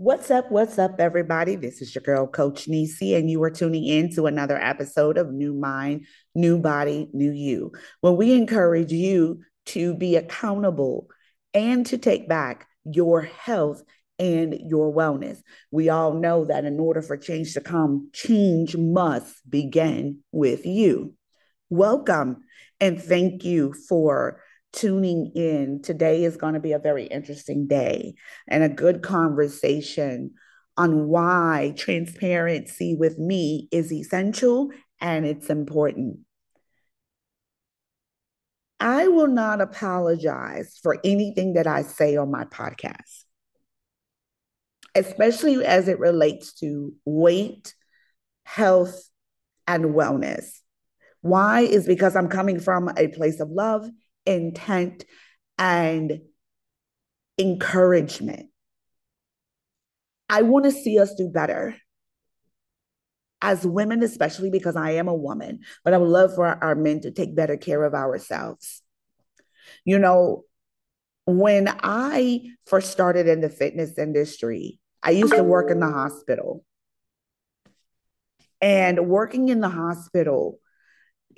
What's up? What's up, everybody? This is your girl, Coach Nesi, and you are tuning in to another episode of New Mind, New Body, New You, where we encourage you to be accountable and to take back your health and your wellness. We all know that in order for change to come, change must begin with you. Welcome and thank you for tuning in. Today is going to be a very interesting day and a good conversation on why transparency with me is essential and it's important. I will not apologize for anything that I say on my podcast, especially as it relates to weight, health, and wellness. Why is because I'm coming from a place of love intent, and encouragement. I want to see us do better as women, especially because I am a woman, but I would love for our men to take better care of ourselves. You know, when I first started in the fitness industry, I used to work in the hospital. And working in the hospital,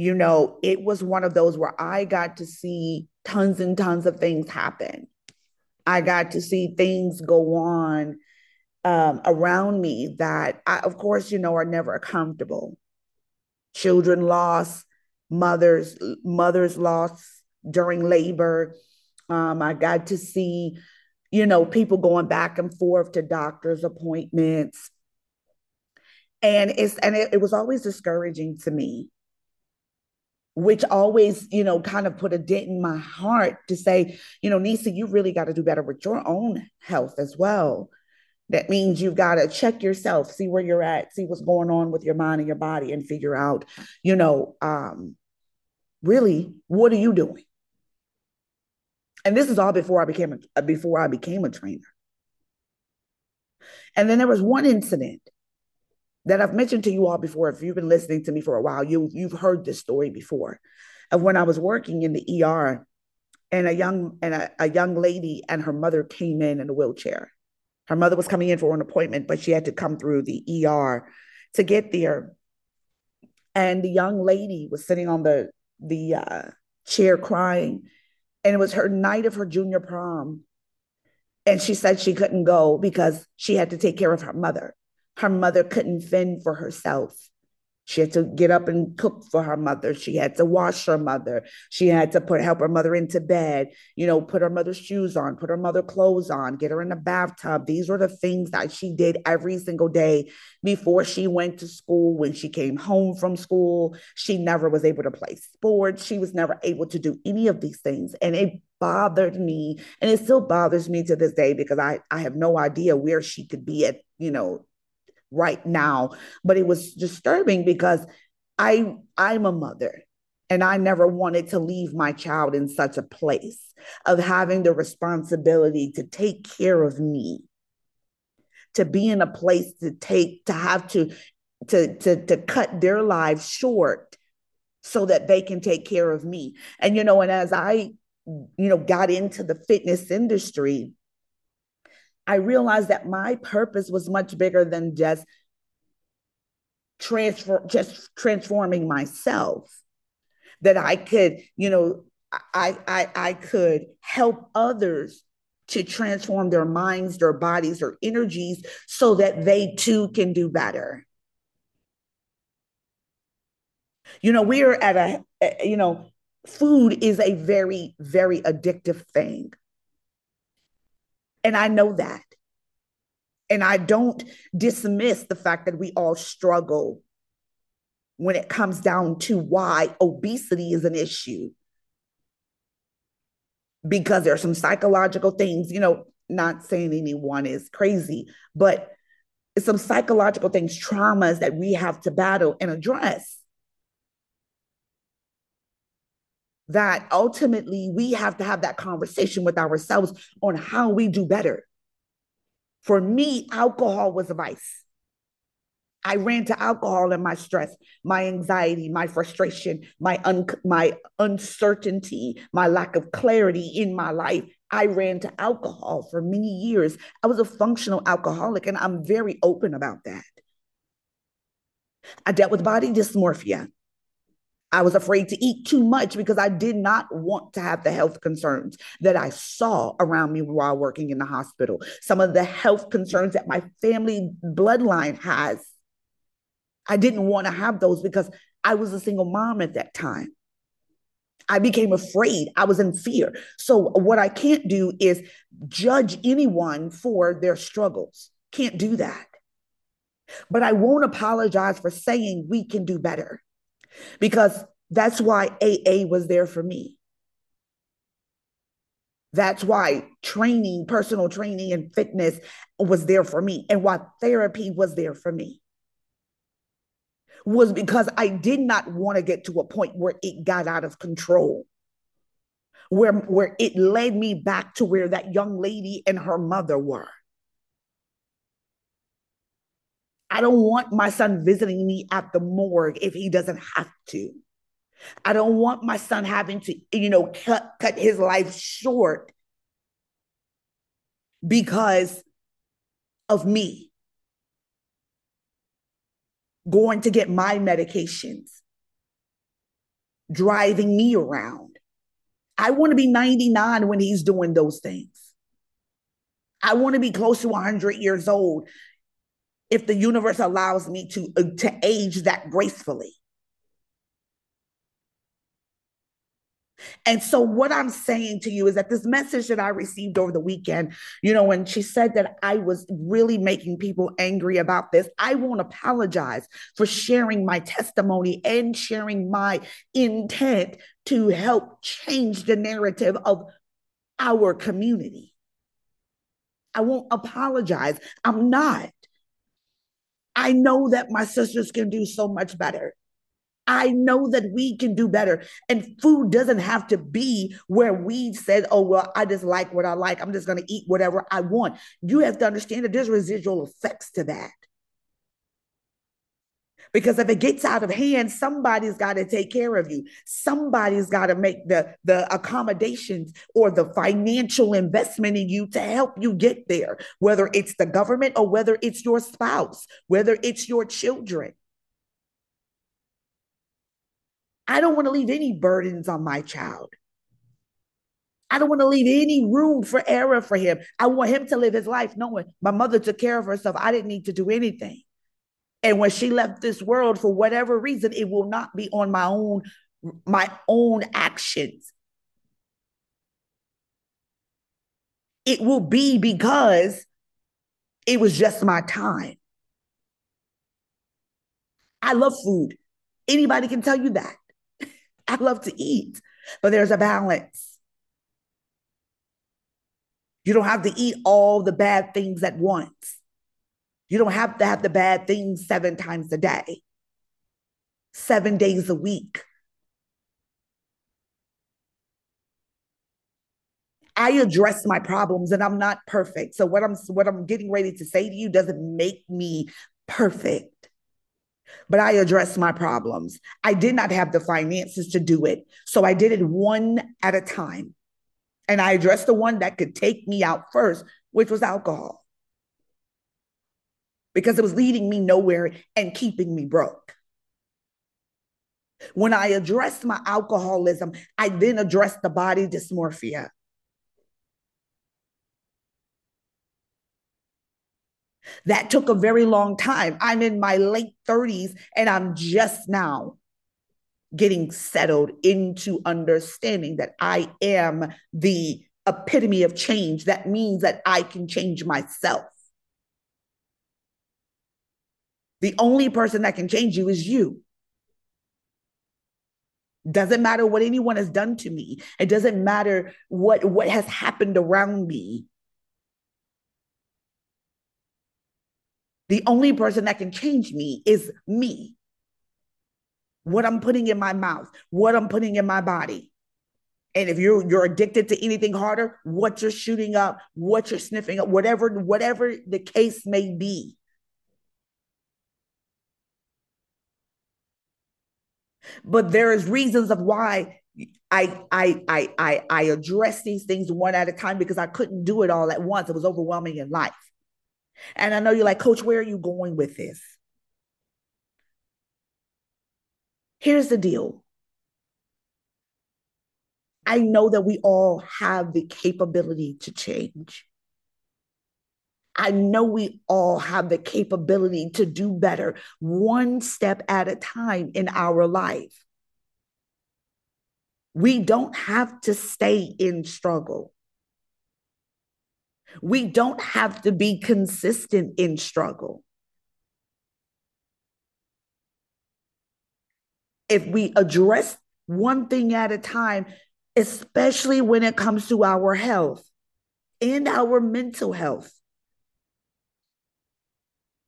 you know, it was one of those where I got to see tons and tons of things happen. I got to see things go on um, around me that, I, of course, you know, are never comfortable. Children lost, mothers, mothers lost during labor. Um, I got to see, you know, people going back and forth to doctor's appointments. And it's and it, it was always discouraging to me which always, you know, kind of put a dent in my heart to say, you know, Nisa, you really got to do better with your own health as well. That means you've got to check yourself, see where you're at, see what's going on with your mind and your body, and figure out, you know, um, really, what are you doing? And this is all before I became a before I became a trainer. And then there was one incident that I've mentioned to you all before. If you've been listening to me for a while, you you've heard this story before of when I was working in the ER and a young and a, a young lady and her mother came in in a wheelchair. Her mother was coming in for an appointment, but she had to come through the ER to get there. And the young lady was sitting on the the uh, chair crying, and it was her night of her junior prom. And she said she couldn't go because she had to take care of her mother her mother couldn't fend for herself. She had to get up and cook for her mother. She had to wash her mother. She had to put help her mother into bed, you know, put her mother's shoes on, put her mother clothes on, get her in the bathtub. These were the things that she did every single day before she went to school. When she came home from school, she never was able to play sports. She was never able to do any of these things. And it bothered me. And it still bothers me to this day because I, I have no idea where she could be at, you know, right now. But it was disturbing because i i'm a mother and i never wanted to leave my child in such a place of having the responsibility to take care of me to be in a place to take to have to to to, to cut their lives short so that they can take care of me. And you know and as i you know got into the fitness industry I realized that my purpose was much bigger than just transfer just transforming myself that I could, you know, I I I could help others to transform their minds, their bodies, their energies so that they too can do better. You know, we're at a, you know, food is a very, very addictive thing. And I know that. And I don't dismiss the fact that we all struggle when it comes down to why obesity is an issue. Because there are some psychological things, you know, not saying anyone is crazy, but some psychological things, traumas that we have to battle and address. That ultimately we have to have that conversation with ourselves on how we do better. For me, alcohol was a vice. I ran to alcohol and my stress, my anxiety, my frustration, my un- my uncertainty, my lack of clarity in my life. I ran to alcohol for many years. I was a functional alcoholic, and I'm very open about that. I dealt with body dysmorphia. I was afraid to eat too much because I did not want to have the health concerns that I saw around me while working in the hospital. Some of the health concerns that my family bloodline has. I didn't want to have those because I was a single mom at that time. I became afraid. I was in fear. So, what I can't do is judge anyone for their struggles. Can't do that. But I won't apologize for saying we can do better because that's why AA was there for me. That's why training, personal training, and fitness was there for me, and why therapy was there for me. Was because I did not want to get to a point where it got out of control, where, where it led me back to where that young lady and her mother were. I don't want my son visiting me at the morgue if he doesn't have to. I don't want my son having to, you know, cut cut his life short because of me going to get my medications, driving me around. I want to be 99 when he's doing those things. I want to be close to 100 years old if the universe allows me to, uh, to age that gracefully. And so, what I'm saying to you is that this message that I received over the weekend, you know, when she said that I was really making people angry about this, I won't apologize for sharing my testimony and sharing my intent to help change the narrative of our community. I won't apologize. I'm not. I know that my sisters can do so much better. I know that we can do better. And food doesn't have to be where we said, oh, well, I just like what I like. I'm just going to eat whatever I want. You have to understand that there's residual effects to that. Because if it gets out of hand, somebody's got to take care of you. Somebody's got to make the, the accommodations or the financial investment in you to help you get there, whether it's the government or whether it's your spouse, whether it's your children. I don't want to leave any burdens on my child. I don't want to leave any room for error for him. I want him to live his life knowing my mother took care of herself. I didn't need to do anything. And when she left this world, for whatever reason, it will not be on my own, my own actions. It will be because it was just my time. I love food. Anybody can tell you that. I love to eat, but there's a balance. You don't have to eat all the bad things at once. You don't have to have the bad things seven times a day, seven days a week. I address my problems and I'm not perfect. So what I'm what I'm getting ready to say to you doesn't make me perfect. But I address my problems. I did not have the finances to do it. So I did it one at a time. And I addressed the one that could take me out first, which was alcohol because it was leading me nowhere and keeping me broke. When I addressed my alcoholism, I then addressed the body dysmorphia. That took a very long time. I'm in my late 30s and I'm just now getting settled into understanding that I am the epitome of change. That means that I can change myself. The only person that can change you is you. Doesn't matter what anyone has done to me. It doesn't matter what, what has happened around me. The only person that can change me is me. What I'm putting in my mouth, what I'm putting in my body. And if you're you're addicted to anything harder, what you're shooting up, what you're sniffing up, whatever whatever the case may be. But there is reasons of why I, I I I I addressed these things one at a time because I couldn't do it all at once. It was overwhelming in life. And I know you're like, Coach, where are you going with this? Here's the deal. I know that we all have the capability to change. I know we all have the capability to do better one step at a time in our life. We don't have to stay in struggle. We don't have to be consistent in struggle. If we address one thing at a time, especially when it comes to our health and our mental health,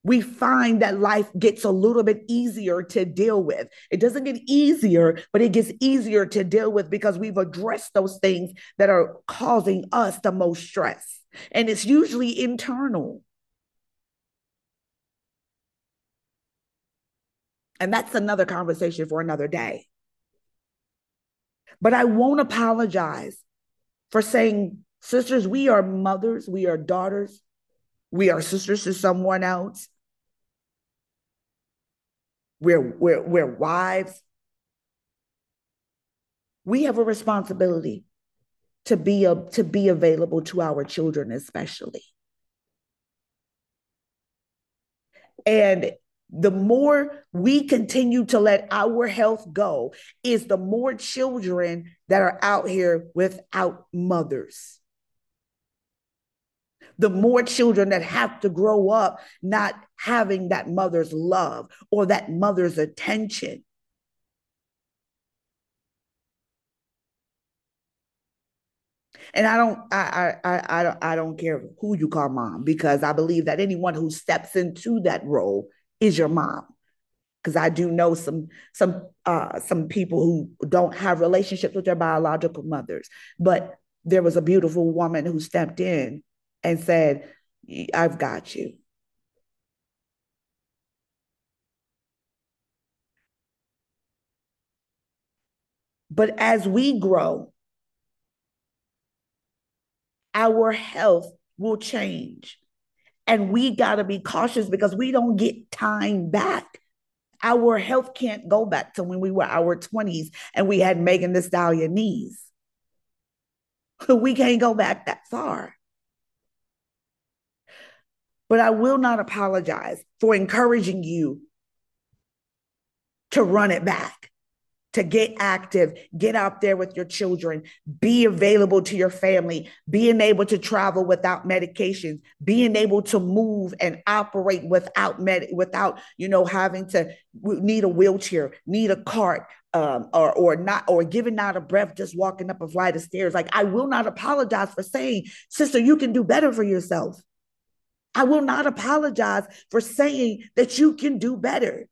we find that life gets a little bit easier to deal with. It doesn't get easier, but it gets easier to deal with because we've addressed those things that are causing us the most stress. And it's usually internal. And that's another conversation for another day. But I won't apologize for saying, sisters, we are mothers, we are daughters, we are sisters to someone else. We're, we're, we're wives. We have a responsibility to be a, to be available to our children, especially. And the more we continue to let our health go, is the more children that are out here without mothers. The more children that have to grow up not having that mother's love or that mother's attention. And I don't, I, I, I, don't, I don't care who you call mom because I believe that anyone who steps into that role is your mom. Because I do know some, some, uh, some people who don't have relationships with their biological mothers, but there was a beautiful woman who stepped in and said, "I've got you." But as we grow, our health will change. And we got to be cautious because we don't get time back. Our health can't go back to when we were our 20s and we had Megan Thee Stallion knees. We can't go back that far. But I will not apologize for encouraging you to run it back to get active, get out there with your children, be available to your family, being able to travel without medications, being able to move and operate without med without you know having to need a wheelchair, need a cart, um, or or not or giving out a breath just walking up a flight of stairs. Like I will not apologize for saying, sister, you can do better for yourself. I will not apologize for saying that you can do better.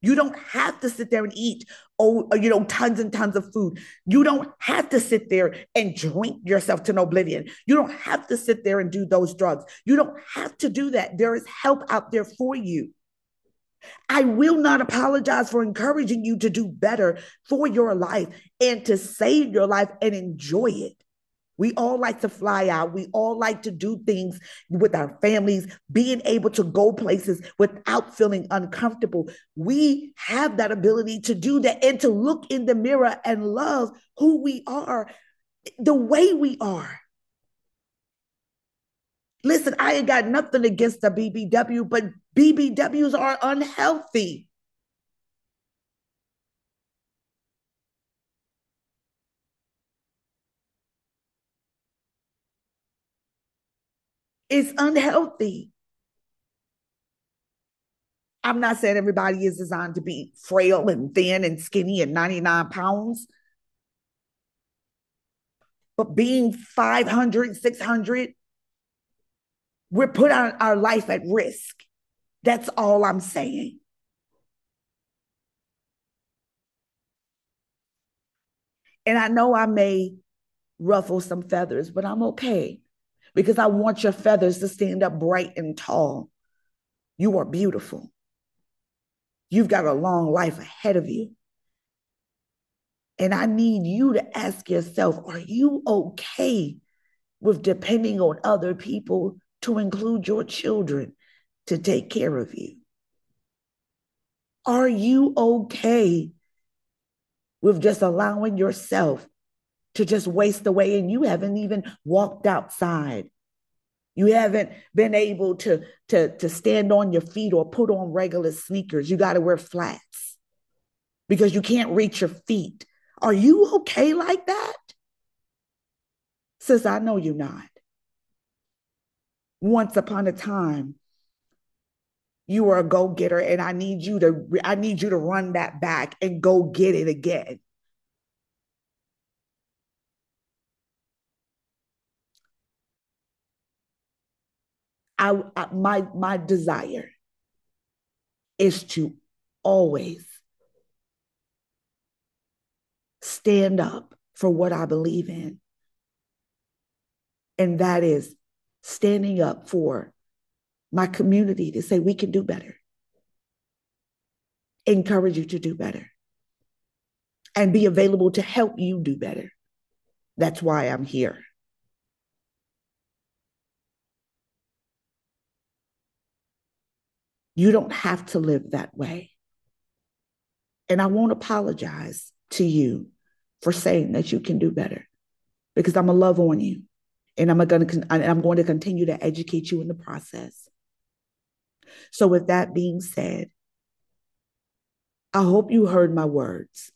You don't have to sit there and eat, oh, uh, you know, tons and tons of food. You don't have to sit there and drink yourself to oblivion. You don't have to sit there and do those drugs. You don't have to do that. There is help out there for you. I will not apologize for encouraging you to do better for your life and to save your life and enjoy it. We all like to fly out. We all like to do things with our families, being able to go places without feeling uncomfortable. We have that ability to do that and to look in the mirror and love who we are the way we are. Listen, I ain't got nothing against the BBW, but BBWs are unhealthy. It's unhealthy. I'm not saying everybody is designed to be frail and thin and skinny and 99 pounds. But being 500, 600, we're put our, our life at risk. That's all I'm saying. And I know I may ruffle some feathers, but I'm okay because I want your feathers to stand up bright and tall. You are beautiful. You've got a long life ahead of you. And I need you to ask yourself are you okay with depending on other people to include your children to take care of you? Are you okay with just allowing yourself to just waste away and you haven't even walked outside? You haven't been able to, to, to stand on your feet or put on regular sneakers. You got to wear flats because you can't reach your feet. Are you okay like that? Says, I know you're not. Once upon a time, you were a go-getter, and I need you to I need you to run that back and go get it again. I, I my my desire is to always stand up for what I believe in. And that is standing up for my community to say we can do better. Encourage you to do better and be available to help you do better. That's why I'm here. You don't have to live that way. And I won't apologize to you for saying that you can do better because I'm to love on you and I'm to I'm going to continue to educate you in the process. So with that being said, I hope you heard my words.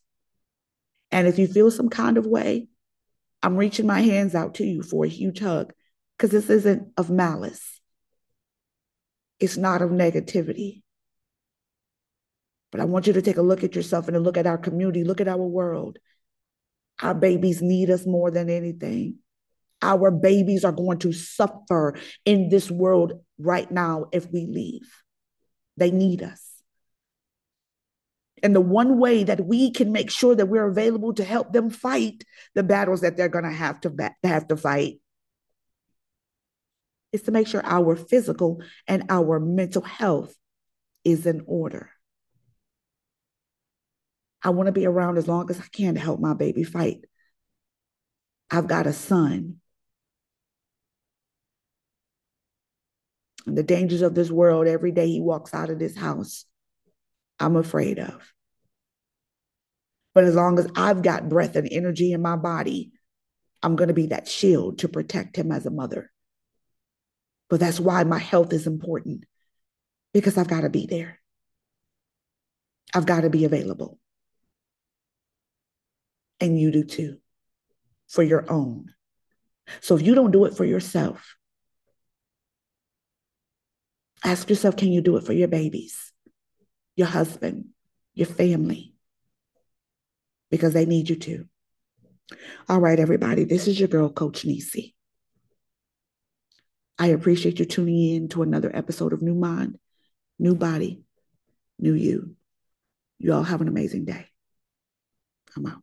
And if you feel some kind of way, I'm reaching my hands out to you for a huge hug because this isn't of malice. It's not of negativity. But I want you to take a look at yourself and to look at our community, look at our world. Our babies need us more than anything. Our babies are going to suffer in this world right now if we leave. They need us. And the one way that we can make sure that we're available to help them fight the battles that they're going to have to have to fight is to make sure our physical and our mental health is in order. I want to be around as long as I can to help my baby fight. I've got a son. And the dangers of this world every day he walks out of this house, I'm afraid of. But as long as I've got breath and energy in my body, I'm going to be that shield to protect him as a mother. But that's why my health is important because I've got to be there. I've got to be available and you do too for your own. So if you don't do it for yourself, ask yourself can you do it for your babies, your husband, your family? Because they need you to. All right, everybody, this is your girl, Coach Nesi. I appreciate you tuning in to another episode of New Mind, New Body, New You. You all have an amazing day. I'm out.